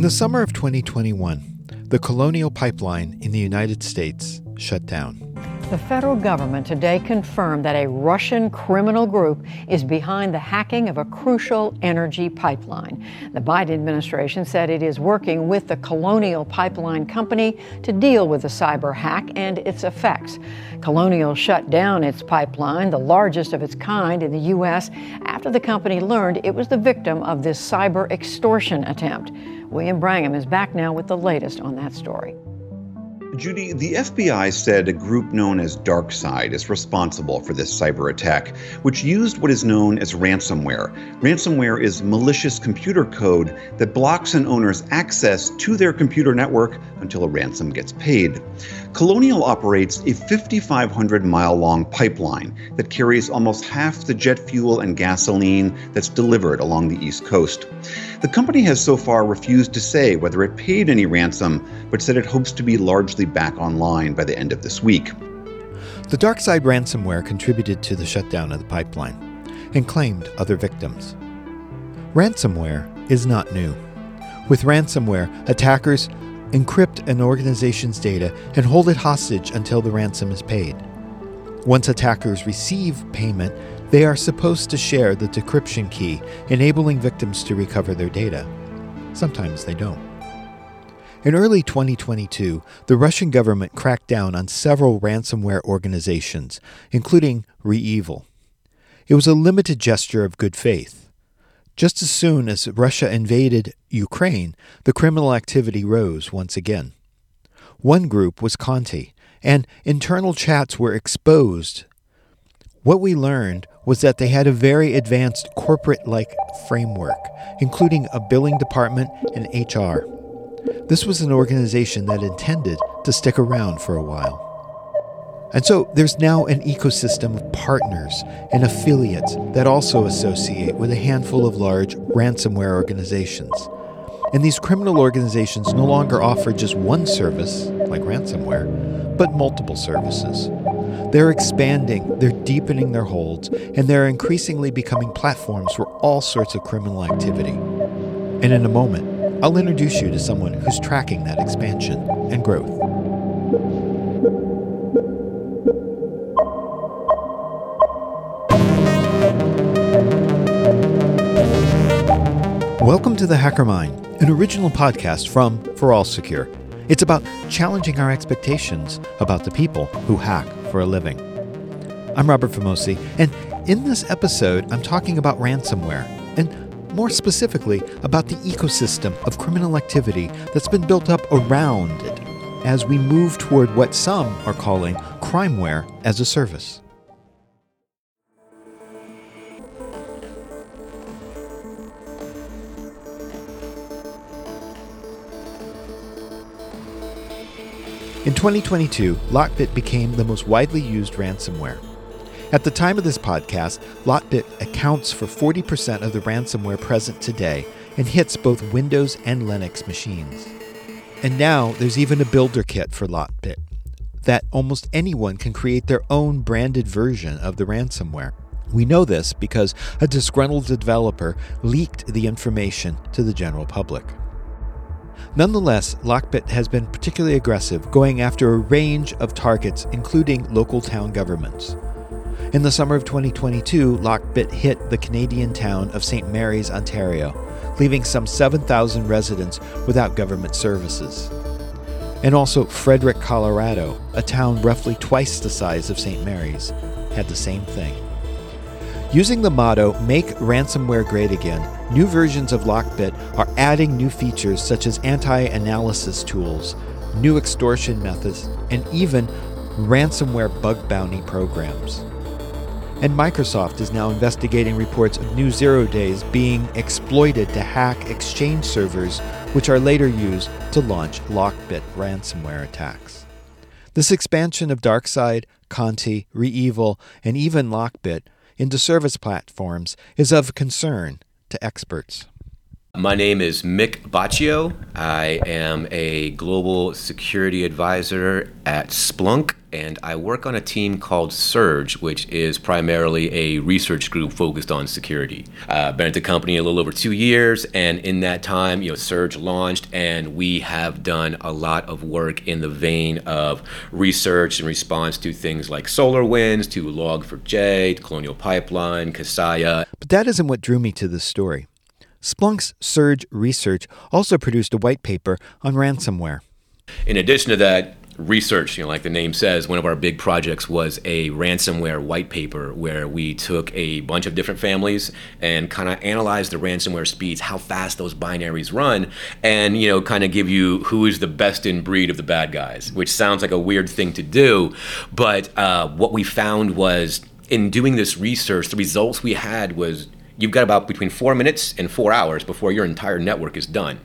In the summer of 2021, the Colonial Pipeline in the United States shut down. The federal government today confirmed that a Russian criminal group is behind the hacking of a crucial energy pipeline. The Biden administration said it is working with the Colonial Pipeline Company to deal with the cyber hack and its effects. Colonial shut down its pipeline, the largest of its kind in the U.S., after the company learned it was the victim of this cyber extortion attempt. William Brangham is back now with the latest on that story. Judy, the FBI said a group known as DarkSide is responsible for this cyber attack, which used what is known as ransomware. Ransomware is malicious computer code that blocks an owner's access to their computer network until a ransom gets paid. Colonial operates a 5,500 mile long pipeline that carries almost half the jet fuel and gasoline that's delivered along the East Coast. The company has so far refused to say whether it paid any ransom, but said it hopes to be largely back online by the end of this week. The DarkSide ransomware contributed to the shutdown of the pipeline and claimed other victims. Ransomware is not new. With ransomware, attackers encrypt an organization's data and hold it hostage until the ransom is paid. Once attackers receive payment, they are supposed to share the decryption key, enabling victims to recover their data. Sometimes they don't. In early 2022, the Russian government cracked down on several ransomware organizations, including REvil. It was a limited gesture of good faith. Just as soon as Russia invaded Ukraine, the criminal activity rose once again. One group was Conti, and internal chats were exposed. What we learned was that they had a very advanced corporate like framework, including a billing department and HR. This was an organization that intended to stick around for a while. And so there's now an ecosystem of partners and affiliates that also associate with a handful of large ransomware organizations. And these criminal organizations no longer offer just one service, like ransomware, but multiple services. They're expanding, they're deepening their holds, and they're increasingly becoming platforms for all sorts of criminal activity. And in a moment, I'll introduce you to someone who's tracking that expansion and growth. Welcome to the Hacker Mind, an original podcast from ForAllSecure. It's about challenging our expectations about the people who hack for a living. I'm Robert Vamosi, and in this episode, I'm talking about ransomware, and more specifically, about the ecosystem of criminal activity that's been built up around it as we move toward what some are calling crimeware as a service. In 2022, Lockbit became the most widely used ransomware. At the time of this podcast, Lockbit accounts for 40% of the ransomware present today and hits both Windows and Linux machines. And now there's even a builder kit for Lockbit that almost anyone can create their own branded version of the ransomware. We know this because a disgruntled developer leaked the information to the general public. Nonetheless, Lockbit has been particularly aggressive, going after a range of targets, including local town governments. In the summer of 2022, Lockbit hit the Canadian town of St. Mary's, Ontario, leaving some 7,000 residents without government services. And also, Frederick, Colorado, a town roughly twice the size of St. Mary's, had the same thing. Using the motto, Make Ransomware Great Again, new versions of Lockbit are adding new features such as anti analysis tools, new extortion methods, and even ransomware bug bounty programs. And Microsoft is now investigating reports of new zero days being exploited to hack Exchange servers, which are later used to launch Lockbit ransomware attacks. This expansion of DarkSide, Conti, REvil, and even Lockbit into service platforms is of concern to experts. My name is Mick Baccio. I am a global security advisor at Splunk. And I work on a team called Surge, which is primarily a research group focused on security. Uh, been at the company a little over two years, and in that time, you know, Surge launched, and we have done a lot of work in the vein of research in response to things like SolarWinds, to Log4j, to Colonial Pipeline, Kaseya. But that isn't what drew me to this story. Splunk's Surge Research also produced a white paper on ransomware. In addition to that, research, you know, like the name says, one of our big projects was a ransomware white paper where we took a bunch of different families and kind of analyzed the ransomware speeds, how fast those binaries run, and you know, kind of give you who is the best in breed of the bad guys, which sounds like a weird thing to do, but uh, what we found was in doing this research, the results we had was you've got about between four minutes and four hours before your entire network is done.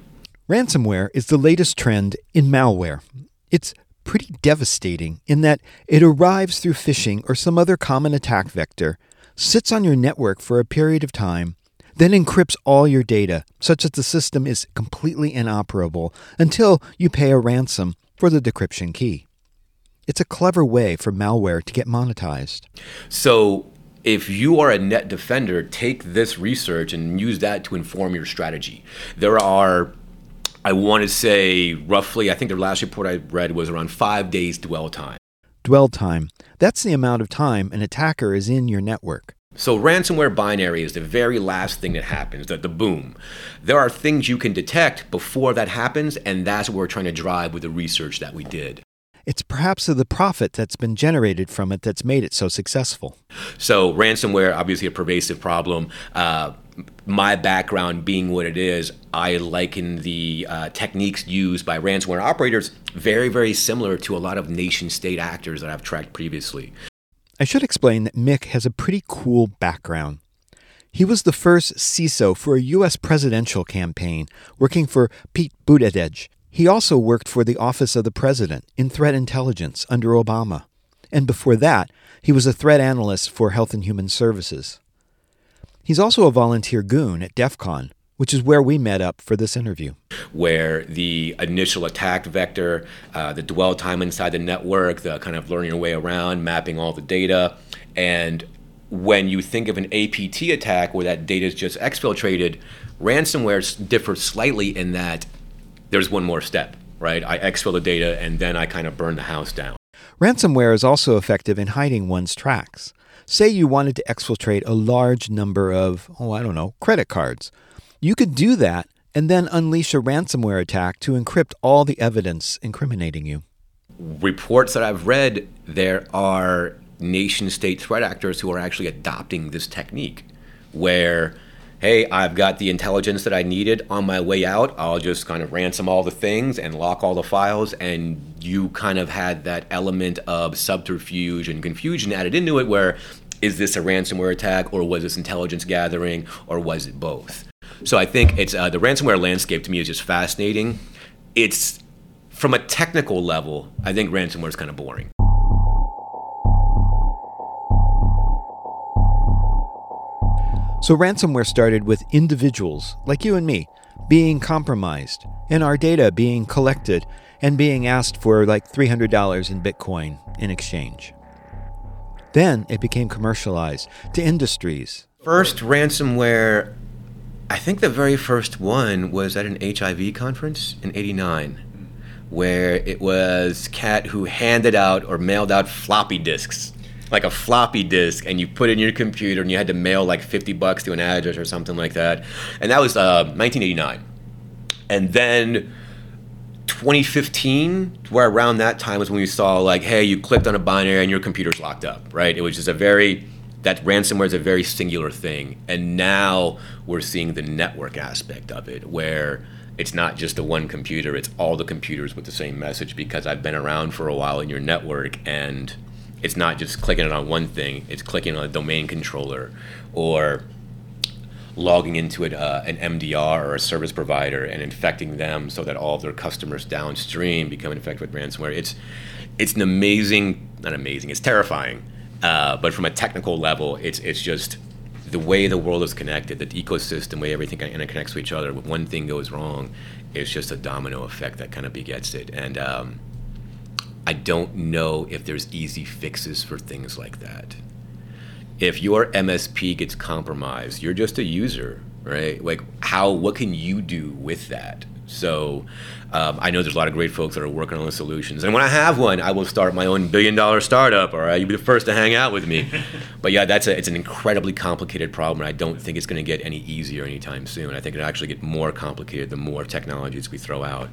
Ransomware is the latest trend in malware. It's pretty devastating in that it arrives through phishing or some other common attack vector, sits on your network for a period of time, then encrypts all your data such that the system is completely inoperable until you pay a ransom for the decryption key. It's a clever way for malware to get monetized. So, if you are a net defender, take this research and use that to inform your strategy. There are I want to say roughly, I think the last report I read was around five days dwell time. Dwell time. That's the amount of time an attacker is in your network. So, ransomware binary is the very last thing that happens, the, the boom. There are things you can detect before that happens, and that's what we're trying to drive with the research that we did. It's perhaps the profit that's been generated from it that's made it so successful. So, ransomware, obviously a pervasive problem. Uh, my background being what it is, I liken the uh, techniques used by ransomware operators very, very similar to a lot of nation state actors that I've tracked previously. I should explain that Mick has a pretty cool background. He was the first CISO for a U.S. presidential campaign, working for Pete Buttigieg. He also worked for the Office of the President in threat intelligence under Obama. And before that, he was a threat analyst for Health and Human Services. He's also a volunteer goon at DEF CON, which is where we met up for this interview. Where the initial attack vector, uh, the dwell time inside the network, the kind of learning your way around, mapping all the data, and when you think of an APT attack where that data is just exfiltrated, ransomware differs slightly in that there's one more step, right? I exfil the data and then I kind of burn the house down. Ransomware is also effective in hiding one's tracks. Say you wanted to exfiltrate a large number of, oh, I don't know, credit cards. You could do that and then unleash a ransomware attack to encrypt all the evidence incriminating you. Reports that I've read, there are nation state threat actors who are actually adopting this technique where hey, I've got the intelligence that I needed on my way out. I'll just kind of ransom all the things and lock all the files. And you kind of had that element of subterfuge and confusion added into it where is this a ransomware attack or was this intelligence gathering or was it both? So I think it's uh, the ransomware landscape to me is just fascinating. It's from a technical level, I think ransomware is kind of boring. So, ransomware started with individuals like you and me being compromised, and our data being collected and being asked for like $300 in Bitcoin in exchange. Then it became commercialized to industries. First ransomware, I think the very first one was at an HIV conference in 89, where it was Cat who handed out or mailed out floppy disks like a floppy disk and you put it in your computer and you had to mail like 50 bucks to an address or something like that. And that was uh, 1989. And then 2015, where around that time was when we saw like, hey, you clicked on a binary and your computer's locked up, right? It was just a very that ransomware is a very singular thing. And now we're seeing the network aspect of it where it's not just the one computer, it's all the computers with the same message because I've been around for a while in your network and it's not just clicking it on one thing, it's clicking on a domain controller or logging into it, uh, an MDR or a service provider and infecting them so that all of their customers downstream become infected with ransomware. It's, it's an amazing, not amazing, it's terrifying. Uh, but from a technical level, it's, it's just the way the world is connected, the ecosystem, the way everything interconnects to each other. When one thing goes wrong, it's just a domino effect that kind of begets it. And um, I don't know if there's easy fixes for things like that. If your MSP gets compromised, you're just a user, right? Like, how, what can you do with that? So um, I know there's a lot of great folks that are working on the solutions. And when I have one, I will start my own billion dollar startup. All right, you'll be the first to hang out with me. but yeah, that's a, it's an incredibly complicated problem, and I don't think it's going to get any easier anytime soon. I think it'll actually get more complicated the more technologies we throw out.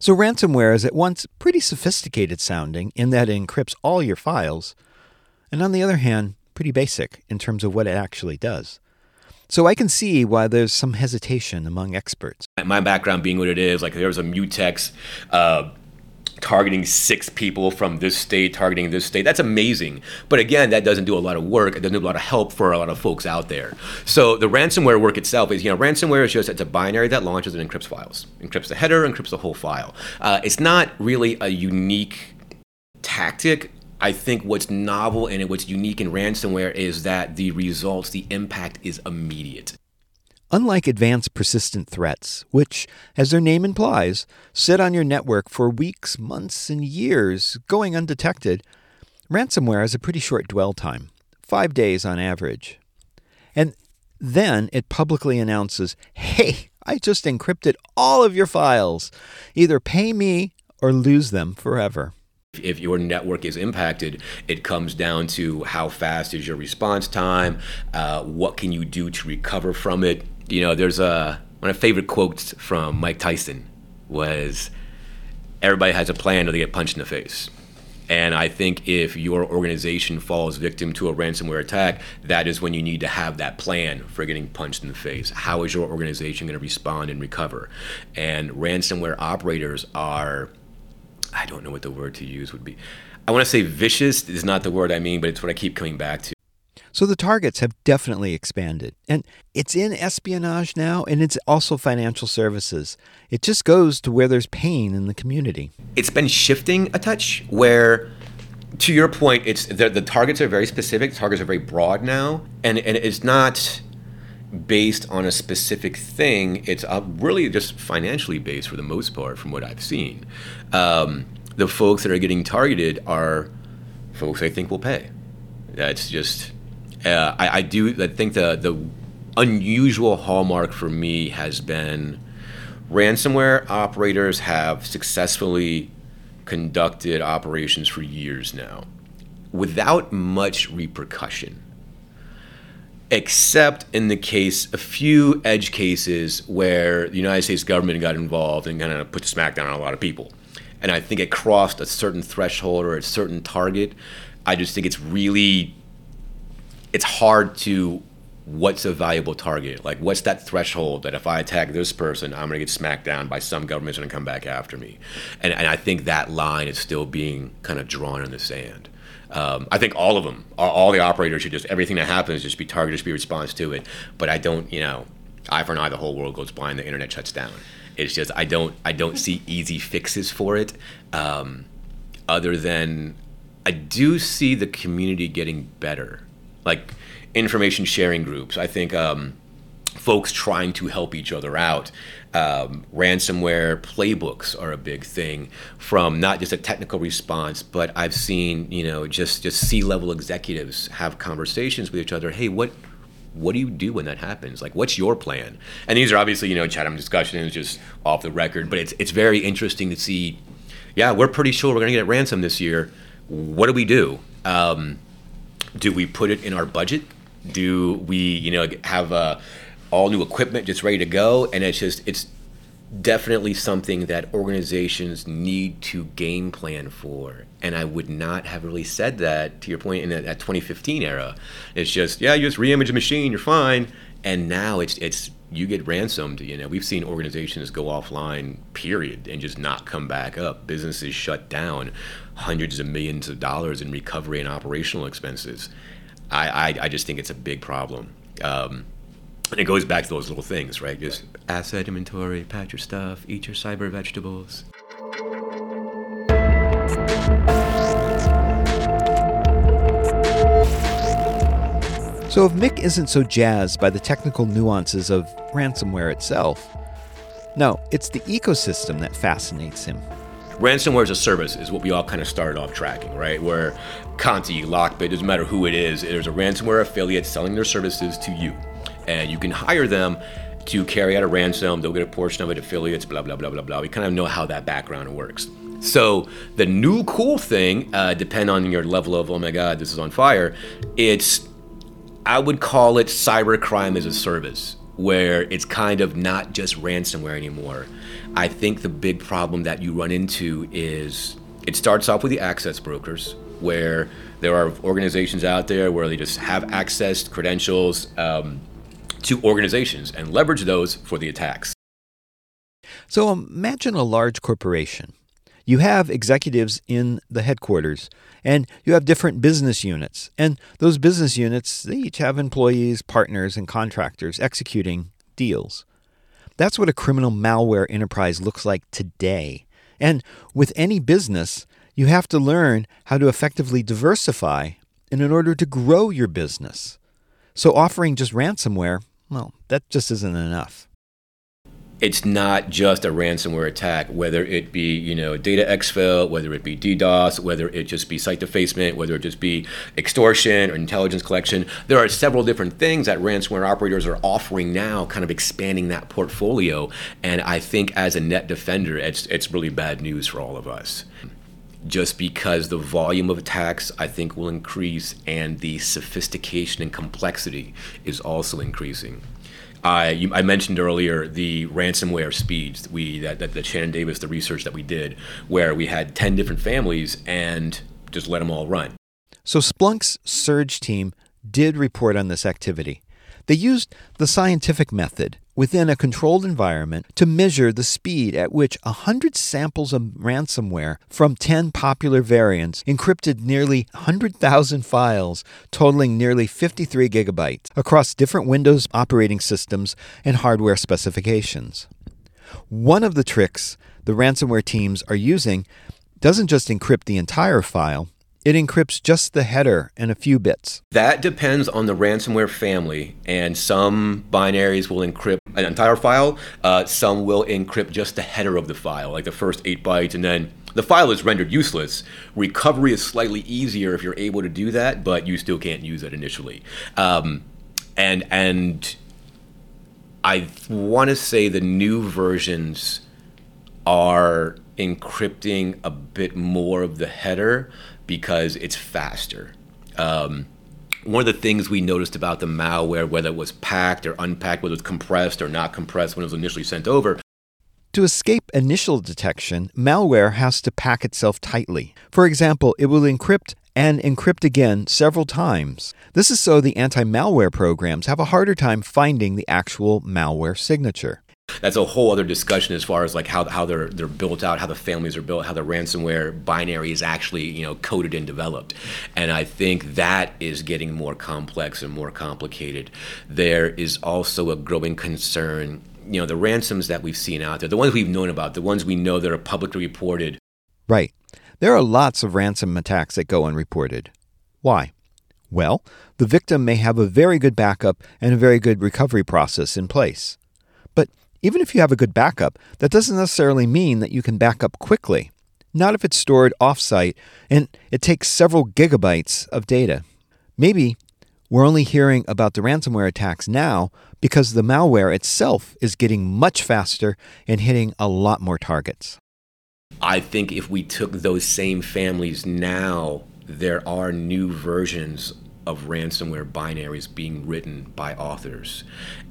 So ransomware is at once pretty sophisticated sounding in that it encrypts all your files, and on the other hand, pretty basic in terms of what it actually does. So I can see why there's some hesitation among experts. My background being what it is, like there was a mutex uh, targeting six people from this state, targeting this state. That's amazing. But again, that doesn't do a lot of work. It doesn't do a lot of help for a lot of folks out there. So the ransomware work itself is, you know, ransomware is just it's a binary that launches and encrypts files, encrypts the header, encrypts the whole file. Uh, it's not really a unique tactic I think what's novel and what's unique in ransomware is that the results, the impact is immediate. Unlike advanced persistent threats, which, as their name implies, sit on your network for weeks, months, and years, going undetected, ransomware has a pretty short dwell time five days on average. And then it publicly announces, hey, I just encrypted all of your files. Either pay me or lose them forever. If your network is impacted, it comes down to how fast is your response time, uh, what can you do to recover from it. You know, there's a one of my favorite quotes from Mike Tyson was, "Everybody has a plan until they get punched in the face." And I think if your organization falls victim to a ransomware attack, that is when you need to have that plan for getting punched in the face. How is your organization going to respond and recover? And ransomware operators are I don't know what the word to use would be. I want to say vicious is not the word I mean, but it's what I keep coming back to. So the targets have definitely expanded. And it's in espionage now, and it's also financial services. It just goes to where there's pain in the community. It's been shifting a touch where to your point, it's the, the targets are very specific. The Targets are very broad now, and and it's not based on a specific thing. It's uh, really just financially based for the most part, from what I've seen. Um, the folks that are getting targeted are folks I think will pay. That's just uh, I, I, do I think the the unusual hallmark for me has been ransomware operators have successfully conducted operations for years now without much repercussion except in the case, a few edge cases where the United States government got involved and kind of put the smackdown on a lot of people. And I think it crossed a certain threshold or a certain target. I just think it's really, it's hard to, what's a valuable target? Like, what's that threshold that if I attack this person, I'm going to get smacked down by some government's going to come back after me? And, and I think that line is still being kind of drawn in the sand. Um, I think all of them, all, all, the operators should just everything that happens just be targeted, just be response to it. But I don't, you know, eye for an eye, the whole world goes blind, the internet shuts down. It's just I don't I don't see easy fixes for it, um, other than I do see the community getting better, like information sharing groups. I think um, folks trying to help each other out um, ransomware playbooks are a big thing from not just a technical response, but I've seen you know just just C-level executives have conversations with each other. Hey, what what do you do when that happens? Like, what's your plan? And these are obviously, you know, chat room discussions, just off the record. But it's it's very interesting to see. Yeah, we're pretty sure we're going to get ransom this year. What do we do? Um, do we put it in our budget? Do we, you know, have all new equipment just ready to go? And it's just it's definitely something that organizations need to game plan for. And i would not have really said that to your point in that, that 2015 era. It's just yeah you just reimage a machine you're fine. And now it's it's you get ransomed you know. We've seen organizations go offline period and just not come back up. Businesses shut down hundreds of millions of dollars in recovery and operational expenses i i, I just think it's a big problem um, and it goes back to those little things, right? Just asset inventory, patch your stuff, eat your cyber vegetables. So, if Mick isn't so jazzed by the technical nuances of ransomware itself, no, it's the ecosystem that fascinates him. Ransomware as a service is what we all kind of started off tracking, right? Where Conti, Lockbit, doesn't matter who it is, there's a ransomware affiliate selling their services to you. And you can hire them to carry out a ransom, they'll get a portion of it, affiliates, blah, blah, blah, blah, blah. We kind of know how that background works. So the new cool thing, uh, depend on your level of, oh my God, this is on fire, it's, I would call it cyber crime as a service, where it's kind of not just ransomware anymore. I think the big problem that you run into is it starts off with the access brokers, where there are organizations out there where they just have access credentials um, to organizations and leverage those for the attacks. So imagine a large corporation. You have executives in the headquarters, and you have different business units. And those business units, they each have employees, partners, and contractors executing deals. That's what a criminal malware enterprise looks like today. And with any business, you have to learn how to effectively diversify in order to grow your business. So offering just ransomware, well, that just isn't enough it's not just a ransomware attack, whether it be you know data exfil, whether it be DDoS, whether it just be site defacement, whether it just be extortion or intelligence collection. There are several different things that ransomware operators are offering now, kind of expanding that portfolio. And I think as a net defender, it's it's really bad news for all of us. Just because the volume of attacks, I think, will increase, and the sophistication and complexity is also increasing. I, you, I mentioned earlier the ransomware speeds we that, that, that Shannon Davis the research that we did where we had 10 different families and just let them all run. So Splunk's surge team did report on this activity. They used the scientific method within a controlled environment to measure the speed at which 100 samples of ransomware from 10 popular variants encrypted nearly 100,000 files, totaling nearly 53 gigabytes, across different Windows operating systems and hardware specifications. One of the tricks the ransomware teams are using doesn't just encrypt the entire file, it encrypts just the header and a few bits. That depends on the ransomware family, and some binaries will encrypt an entire file. Uh, some will encrypt just the header of the file, like the first eight bytes, and then the file is rendered useless. Recovery is slightly easier if you're able to do that, but you still can't use it initially. Um, and and I want to say the new versions are encrypting a bit more of the header because it's faster. Um, one of the things we noticed about the malware, whether it was packed or unpacked, whether it was compressed or not compressed when it was initially sent over, to escape initial detection, malware has to pack itself tightly. For example, it will encrypt and encrypt again several times. This is so the anti malware programs have a harder time finding the actual malware signature that's a whole other discussion as far as like how, how they're they're built out, how the families are built, how the ransomware binary is actually you know coded and developed, and I think that is getting more complex and more complicated. There is also a growing concern. You know, the ransoms that we've seen out there, the ones we've known about, the ones we know that are publicly reported. Right. There are lots of ransom attacks that go unreported. Why? Well, the victim may have a very good backup and a very good recovery process in place. Even if you have a good backup, that doesn't necessarily mean that you can back up quickly. Not if it's stored offsite and it takes several gigabytes of data. Maybe we're only hearing about the ransomware attacks now because the malware itself is getting much faster and hitting a lot more targets. I think if we took those same families now, there are new versions of ransomware binaries being written by authors,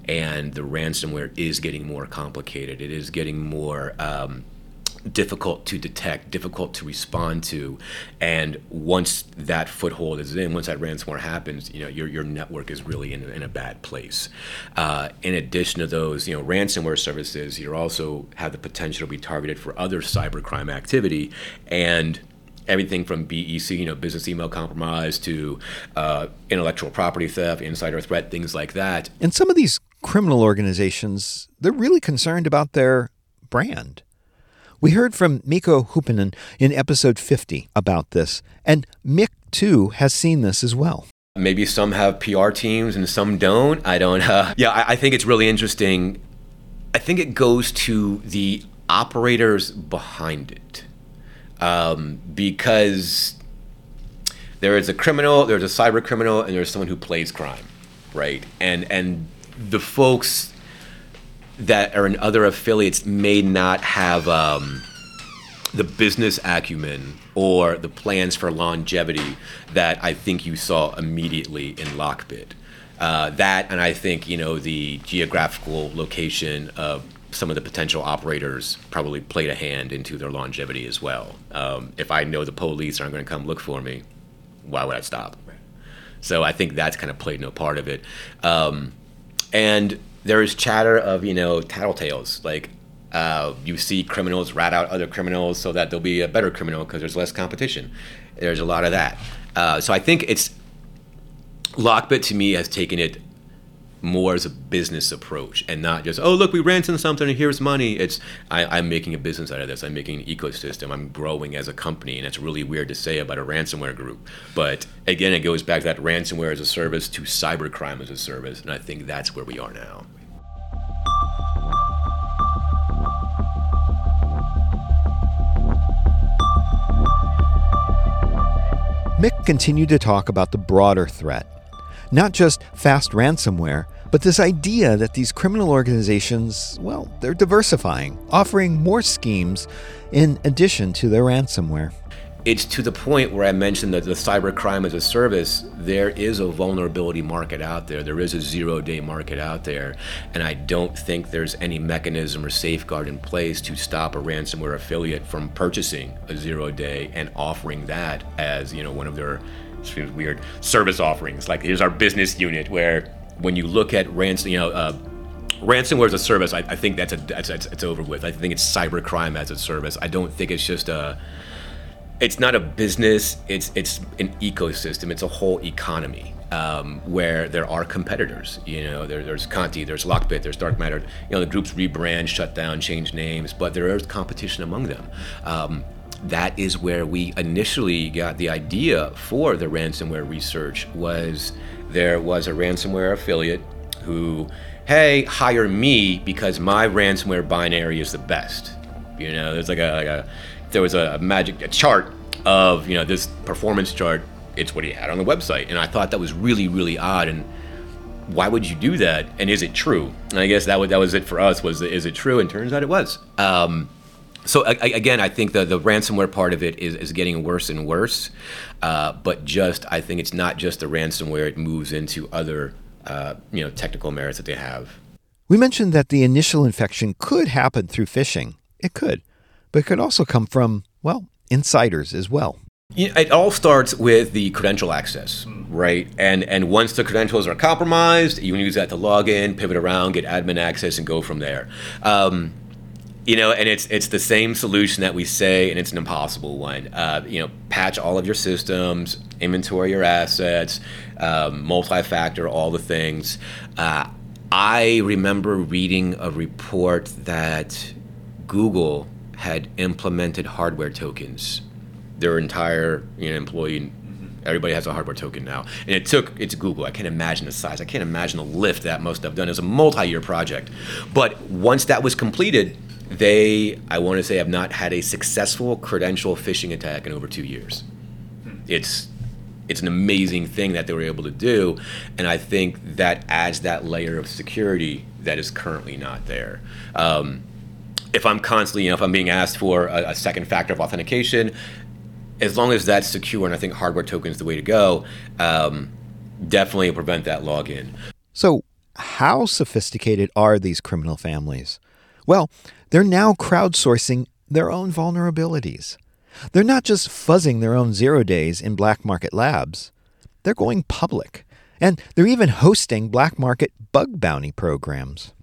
and the ransomware is getting more complicated. It is getting more. Um, difficult to detect, difficult to respond to, and once that foothold is in, once that ransomware happens, you know your your network is really in, in a bad place. Uh, in addition to those, you know ransomware services, you also have the potential to be targeted for other cybercrime activity, and everything from BEC, you know, business email compromise, to uh, intellectual property theft, insider threat, things like that. And some of these criminal organizations, they're really concerned about their brand. We heard from Mikko Hyppönen in episode 50 about this, and Mick, too, has seen this as well. Maybe some have PR teams and some don't. I don't. Uh, yeah, I, I think it's really interesting. I think it goes to the operators behind it um, because there is a criminal, there's a cyber criminal, and there's someone who plays crime, right? And and the folks that are in other affiliates may not have um, the business acumen or the plans for longevity that I think you saw immediately in Lockbit. Uh, that and I think you know the geographical location of some of the potential operators probably played a hand into their longevity as well. Um, if I know the police aren't going to come look for me, why would I stop? So I think that's kind of played no part of it. Um, and there is chatter of you know tattletales like uh, you see criminals rat out other criminals so that there'll be a better criminal because there's less competition. There's a lot of that. Uh, so I think it's Lockbit to me has taken it more as a business approach and not just oh look we ransomed something and here's money. It's I, am making a business out of this. I'm making an ecosystem. I'm growing as a company and it's really weird to say about a ransomware group. But again it goes back to that ransomware as a service to cybercrime as a service and i think that's where we are now. Mick continued to talk about the broader threat. Not just fast ransomware, but this idea that these criminal organizations, well, they're diversifying, offering more schemes in addition to their ransomware it's to the point where I mentioned that the cybercrime as a service, there is a vulnerability market out there. There is a zero day market out there. And I don't think there's any mechanism or safeguard in place to stop a ransomware affiliate from purchasing a zero day and offering that as, you know, one of their weird service offerings. Like here's our business unit where when you look at ransom, you know, uh, ransomware as a service, I, I think that's a that's, that's, it's over with. I think it's cybercrime as a service. I don't think it's just a it's not a business it's it's an ecosystem it's a whole economy um, where there are competitors you know there, there's conti there's lockbit there's dark matter you know the groups rebrand shut down change names but there is competition among them um, that is where we initially got the idea for the ransomware research was there was a ransomware affiliate who hey hire me because my ransomware binary is the best you know there's like a, like a there was a magic a chart of you know this performance chart. It's what he had on the website, and I thought that was really really odd. And why would you do that? And is it true? And I guess that was, that was it for us. Was is it true? And turns out it was. Um, so I, again, I think the, the ransomware part of it is, is getting worse and worse. Uh, but just I think it's not just the ransomware; it moves into other uh, you know technical merits that they have. We mentioned that the initial infection could happen through phishing. It could but it could also come from, well, insiders as well. It all starts with the credential access, right? And and once the credentials are compromised, you can use that to log in, pivot around, get admin access, and go from there. Um, you know, and it's it's the same solution that we say, and it's an impossible one. Uh, you know, patch all of your systems, inventory your assets, um, multi-factor, all the things. Uh, I remember reading a report that Google had implemented hardware tokens. Their entire you know, employee, everybody has a hardware token now, and it took it's Google. I can't imagine the size. I can't imagine the lift that must have done. It was a multi-year project, but once that was completed, they I want to say have not had a successful credential phishing attack in over two years. It's it's an amazing thing that they were able to do, and I think that adds that layer of security that is currently not there. Um, if I'm constantly, you know, if I'm being asked for a, a, second factor of authentication, as long as that's secure, and I think hardware token is the way to go, um, definitely prevent that login. So, how sophisticated are these criminal families? Well, they're now crowdsourcing their own vulnerabilities. They're not just fuzzing their own zero days in black market labs, they're going public. And they're even hosting black market bug bounty programs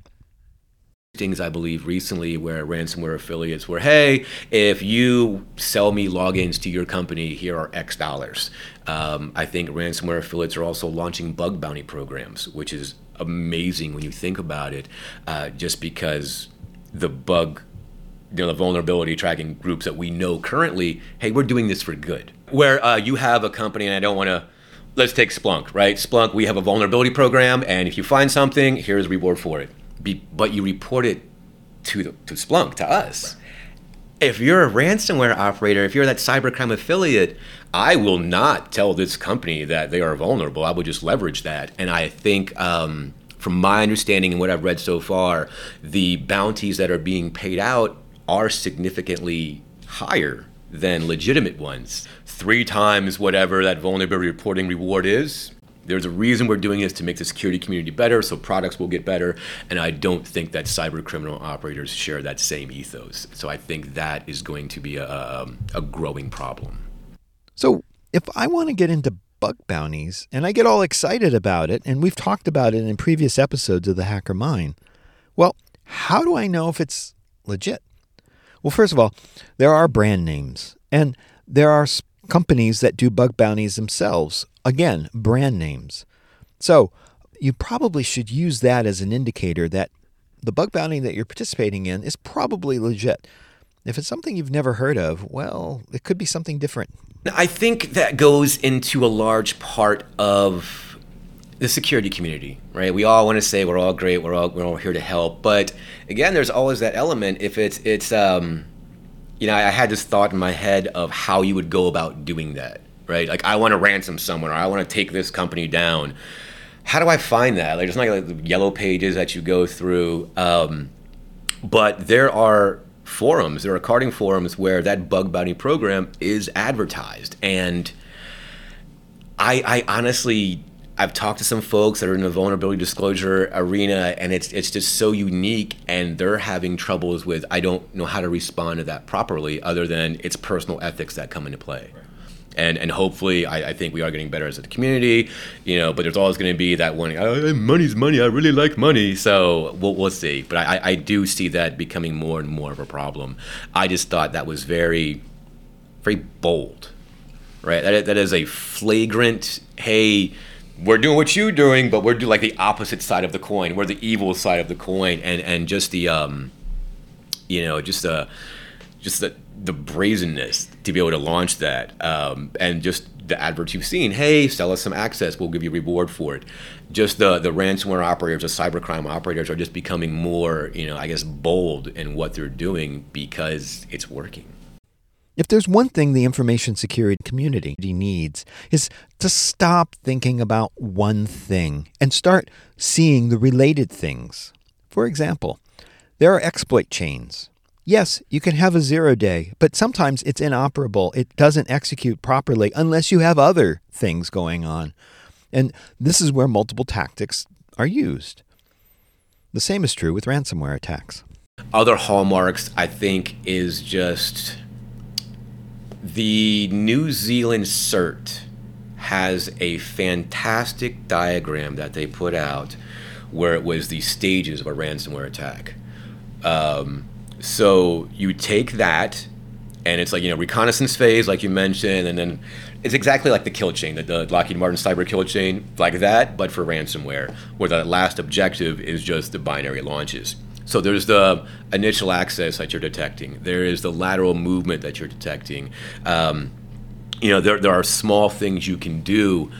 things I believe recently where ransomware affiliates were, hey, if you sell me logins to your company, here are X dollars. Um, I think ransomware affiliates are also launching bug bounty programs, which is amazing when you think about it, uh, just because the bug, you know, the vulnerability tracking groups that we know currently, hey, we're doing this for good. Where uh, you have a company, and I don't want to let's take Splunk, right? Splunk, we have a vulnerability program, and if you find something, here's a reward for it be, but you report it to the, to Splunk to us. if you're a ransomware operator, if you're that cybercrime affiliate, I will not tell this company that they are vulnerable. I will just leverage that. And I think, um, from my understanding and what I've read so far, the bounties that are being paid out are significantly higher than legitimate ones. Three times whatever that vulnerability reporting reward is. There's a reason we're doing this to make the security community better, so products will get better. And I don't think that cyber criminal operators share that same ethos. So I think that is going to be a, a, a growing problem. So if I want to get into bug bounties and I get all excited about it, and we've talked about it in previous episodes of the Hacker Mind, well, how do I know if it's legit? Well, first of all, there are brand names, and there are companies that do bug bounties themselves. Again, brand names. So you probably should use that as an indicator that the bug bounty that you're participating in is probably legit. If it's something you've never heard of, well, it could be something different. I think that goes into a large part of the security community, right? We all want to say we're all great, we're all we're all here to help, but again, there's always that element. If it's it's um, you know, I had this thought in my head of how you would go about doing that, right? Like I want to ransom someone or I want to take this company down. How do I find that? Like it's not like the yellow pages that you go through, um, but there are forums, there are carding forums where that bug bounty program is advertised. And I, I honestly, I've talked to some folks that are in the vulnerability disclosure arena, and it's it's just so unique, and they're having troubles with I don't know how to respond to that properly, other than it's personal ethics that come into play. Right and and hopefully I, I, think we are getting better as a community you know but there's always going to be that one oh, money's money. I really like money. So we'll, we'll see. But I, I do see that becoming more and more of a problem. I just thought that was very very bold right? That, that is a flagrant hey we're doing what you're doing but we're doing like the opposite side of the coin. We're the evil side of the coin. And and just the um you know just the just the the brazenness to be able to launch that um, and just the adverts you've seen hey sell us some access we'll give you a reward for it. Just the the ransomware operators the cybercrime operators are just becoming more you know i guess bold in what they're doing because it's working. If there's one thing the information security community needs is to stop thinking about one thing and start seeing the related things. For example there are exploit chains Yes, you can have a zero day, but sometimes it's inoperable. It doesn't execute properly unless you have other things going on. And this is where multiple tactics are used. The same is true with ransomware attacks. Other hallmarks, I think, is just the New Zealand CERT has a fantastic diagram that they put out where it was the stages of a ransomware attack. Um, so you take that, and it's like you know reconnaissance phase, like you mentioned, and then it's exactly like the kill chain, the, the Lockheed Martin cyber kill chain, like that, but for ransomware, where the last objective is just the binary launches. So there's the initial access that you're detecting. There is the lateral movement that you're detecting. Um, you know, there, there are small things you can do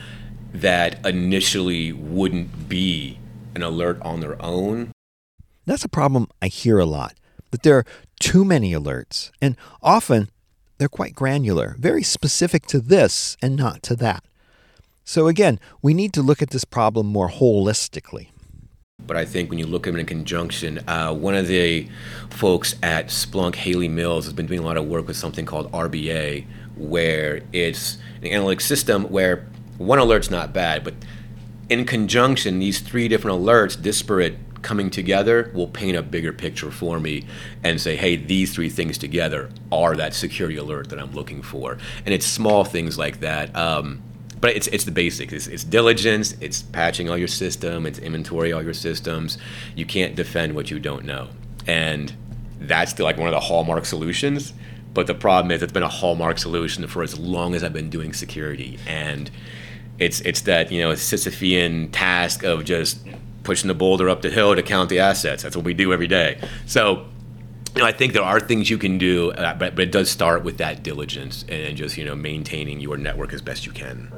that initially wouldn't be an alert on their own. That's a problem I hear a lot that there are too many alerts, and often they're quite granular, very specific to this and not to that. So, again, we need to look at this problem more holistically. But I think when you look at them in conjunction, uh, one of the folks at Splunk, Haley Mills, has been doing a lot of work with something called RBA, where it's an analytic system where one alert's not bad, but in conjunction, these three different alerts, disparate coming together will paint a bigger picture for me and say, hey, these three things together are that security alert that I'm looking for. And it's small things like that. Um, but it's, it's the basics. It's, it's, diligence, it's patching all your system, it's inventory all your systems. You can't defend what you don't know. And that's the, like one of the hallmark solutions. But the problem is, it's been a hallmark solution for as long as I've been doing security. And it's it's that you know Sisyphean task of just pushing the boulder up the hill to count the assets. That's what we do every day. So, you know, I think there are things you can do, uh, but, but it does start with that diligence and just you know maintaining your network as best you can.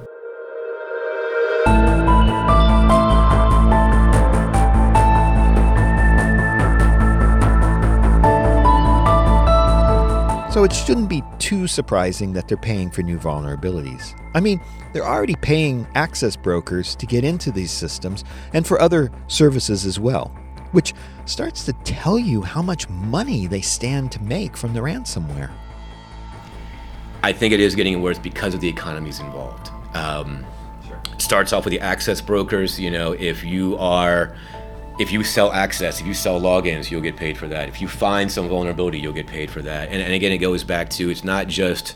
So it shouldn't be too surprising that they're paying for new vulnerabilities. I mean, they're already paying access brokers to get into these systems and for other services as well, which starts to tell you how much money they stand to make from the ransomware. I think it is getting worse because of the economies involved. Um, sure. Starts off with the access brokers. You know, if you are if you sell access, if you sell logins, you'll get paid for that. If you find some vulnerability, you'll get paid for that. And, and again, it goes back to it's not just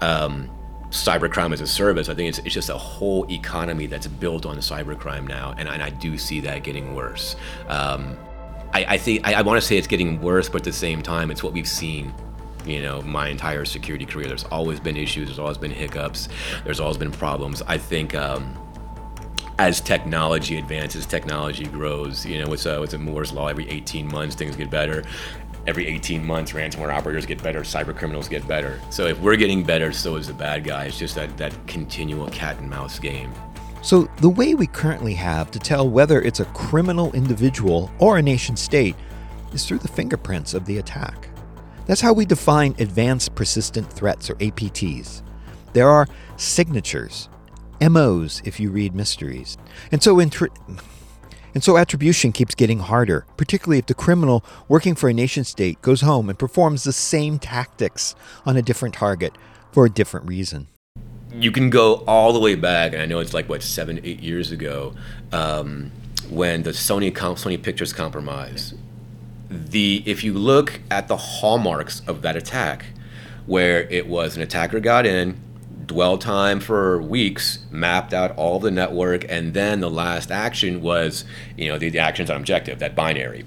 um, cybercrime as a service. I think it's, it's just a whole economy that's built on cybercrime now, and, and I do see that getting worse. Um, I, I, think I, I want to say it's getting worse, but at the same time, it's what we've seen. You know, my entire security career. There's always been issues. There's always been hiccups. There's always been problems. I think. Um, as technology advances, technology grows. You know, it's a, it's a Moore's law. Every 18 months, things get better. Every 18 months, ransomware operators get better, cyber criminals get better. So if we're getting better, so is the bad guy. It's just that, that continual cat and mouse game. So the way we currently have to tell whether it's a criminal individual or a nation state is through the fingerprints of the attack. That's how we define advanced persistent threats or APTs. There are signatures MOs if you read mysteries. And so and so attribution keeps getting harder, particularly if the criminal working for a nation state goes home and performs the same tactics on a different target for a different reason. You can go all the way back, and I know it's like what seven, eight years ago, um, when the Sony Sony Pictures compromise. The if you look at the hallmarks of that attack, where it was an attacker got in, dwell time for weeks, mapped out all the network, and then the last action was, you know, the, the actions on objective, that binary.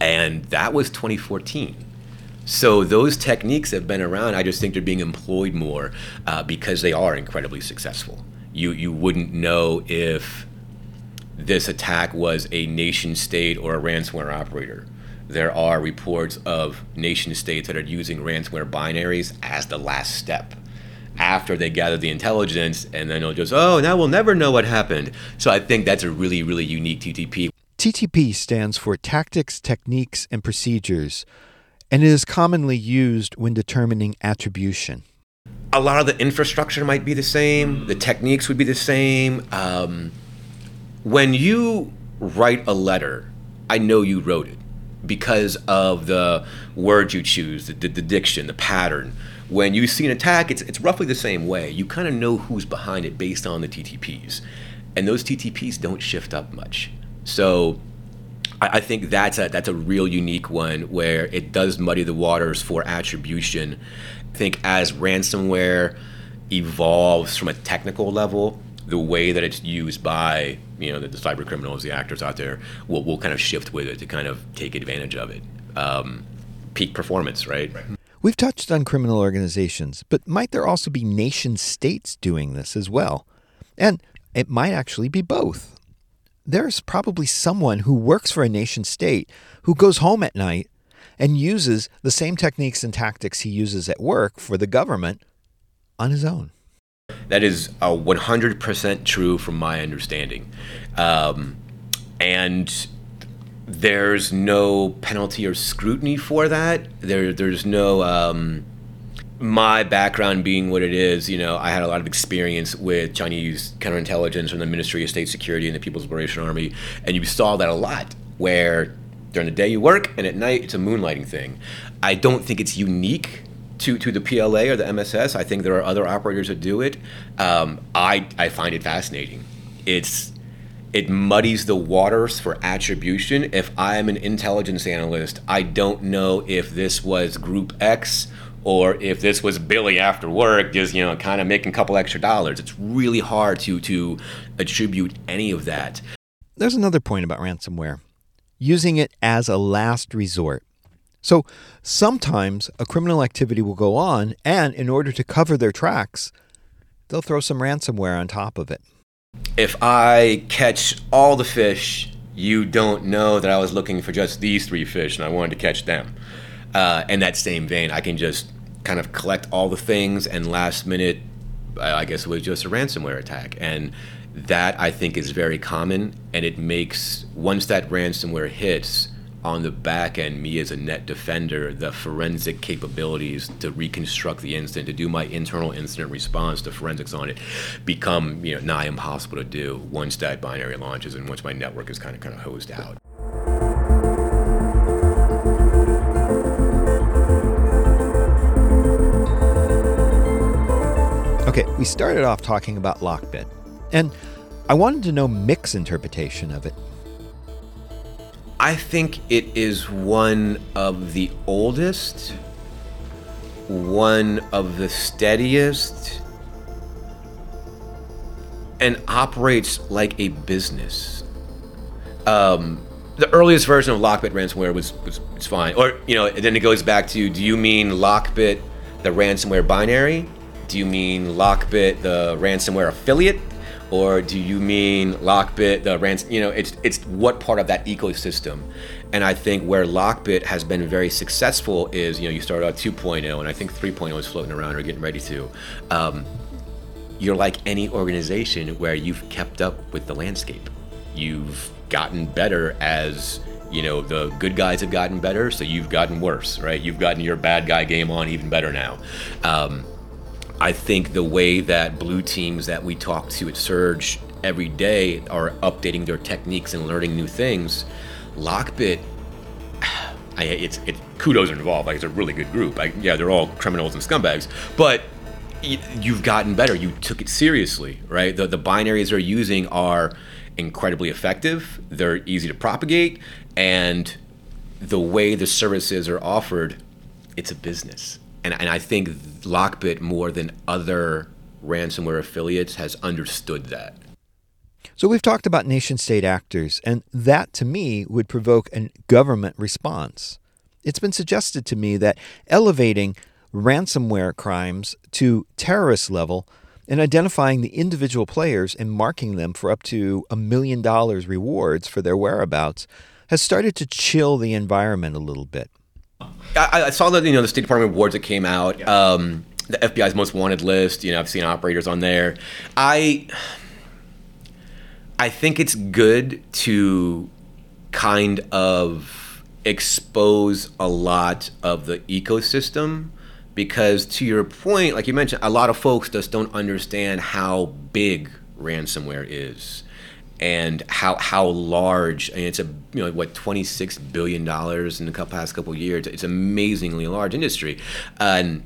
And that was 2014. So those techniques have been around. I just think they're being employed more uh, because they are incredibly successful. You you wouldn't know if this attack was a nation state or a ransomware operator. There are reports of nation states that are using ransomware binaries as the last step after they gather the intelligence, and then it'll just, oh, now we'll never know what happened. So I think that's a really, really unique TTP. TTP stands for Tactics, Techniques, and Procedures, and it is commonly used when determining attribution. A lot of the infrastructure might be the same, the techniques would be the same. Um, when you write a letter, I know you wrote it because of the words you choose, the, the diction, the pattern when you see an attack, it's, it's roughly the same way. You kind of know who's behind it based on the TTPs. And those TTPs don't shift up much. So I, I think that's a, that's a real unique one where it does muddy the waters for attribution. I think as ransomware evolves from a technical level, the way that it's used by you know the, the cyber criminals, the actors out there, will will kind of shift with it to kind of take advantage of it. Um, peak performance, right? right. We've touched on criminal organizations, but might there also be nation states doing this as well? And it might actually be both. There's probably someone who works for a nation state who goes home at night and uses the same techniques and tactics he uses at work for the government on his own. That is a 100% true from my understanding. Um, and there's no penalty or scrutiny for that. There, there's no. Um, my background being what it is, you know, I had a lot of experience with Chinese counterintelligence from the Ministry of State Security and the People's Liberation Army, and you saw that a lot, where during the day you work and at night it's a moonlighting thing. I don't think it's unique to, to the PLA or the MSS. I think there are other operators that do it. Um, I, I find it fascinating. It's it muddies the waters for attribution. If I am an intelligence analyst, I don't know if this was Group X or if this was Billy after work, just you know, kind of making a couple extra dollars. It's really hard to to attribute any of that. There's another point about ransomware: using it as a last resort. So sometimes a criminal activity will go on, and in order to cover their tracks, they'll throw some ransomware on top of it if I catch all the fish, you don't know that I was looking for just these three fish and I wanted to catch them. Uh, in that same vein, I can just kind of collect all the things and last minute, I guess it was just a ransomware attack. And that I think is very common and it makes, once that ransomware hits, on the back end, me as a net defender, the forensic capabilities to reconstruct the incident, to do my internal incident response, the forensics on it, become you know nigh impossible to do once that binary launches and once my network is kind of kind of hosed out. Okay, we started off talking about Lockbit, and I wanted to know Mick's interpretation of it. I think it is one of the oldest, one of the steadiest, and operates like a business. Um, the earliest version of Lockbit ransomware was, was was fine, or you know, then it goes back to: Do you mean Lockbit, the ransomware binary? Do you mean Lockbit, the ransomware affiliate? Or do you mean Lockbit, the ransom? You know, it's it's what part of that ecosystem, and I think where Lockbit has been very successful is you know you started out 2.0, and I think 3.0 is floating around or getting ready to. Um, you're like any organization where you've kept up with the landscape. You've gotten better as you know the good guys have gotten better, so you've gotten worse, right? You've gotten your bad guy game on even better now. Um, I think the way that blue teams that we talk to at Surge every day are updating their techniques and learning new things, Lockbit, I, it's it, kudos are involved. Like it's a really good group. Like, yeah, they're all criminals and scumbags, but you've gotten better. You took it seriously, right? The the binaries they're using are incredibly effective. They're easy to propagate, and the way the services are offered, it's a business and, and I think Lockbit more than other ransomware affiliates has understood that. So we've talked about nation state actors, and that to me would provoke a government response. It's been suggested to me that elevating ransomware crimes to terrorist level and identifying the individual players and marking them for up to a million dollars rewards for their whereabouts has started to chill the environment a little bit. I, I, saw the you know the State Department awards that came out. Yeah. Um, the FBI's most wanted list. You know, I've seen operators on there. I I think it's good to kind of expose a lot of the ecosystem because to your point, like you mentioned, a lot of folks just don't understand how big ransomware is and how how large and it's a you know what 26 billion dollars in the past couple years it's amazingly large industry and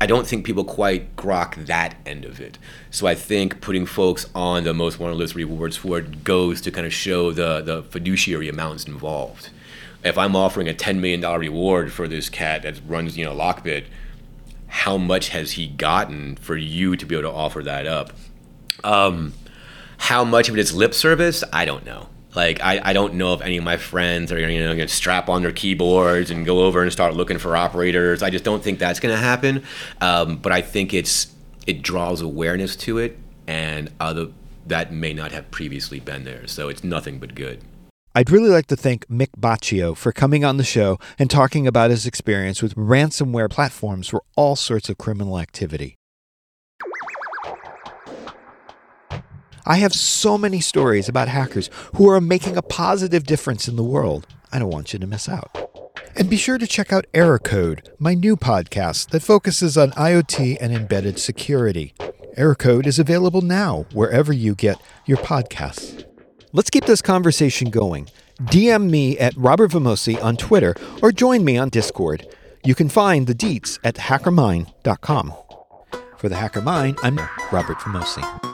I don't think people quite grok that end of it. So I think putting folks on the most wanted list rewards for it goes to kind of show the the fiduciary amounts involved. If I'm offering a $10 million reward for this cat that runs, you know, Lockbit, how much has he gotten for you to be able to offer that up? Um, how much of it is lip service, I don't know. Like I, I don't know if any of my friends are you know going to strap on their keyboards and go over and start looking for operators. I just don't think that's going to happen. Um, but I think it's it draws awareness to it, and other that may not have previously been there. So it's nothing but good. I'd really like to thank Mick Baccio for coming on the show and talking about his experience with ransomware platforms for all sorts of criminal activity. I have so many stories about hackers who are making a positive difference in the world. I don't want you to miss out. And be sure to check out Error Code, my new podcast that focuses on IoT and embedded security. Error Code is available now wherever you get your podcasts. Let's keep this conversation going. DM me at Robert Vamosi on Twitter or join me on Discord. You can find the deets at hackermind.com. For the Hacker Mind, I'm Robert Vamosi.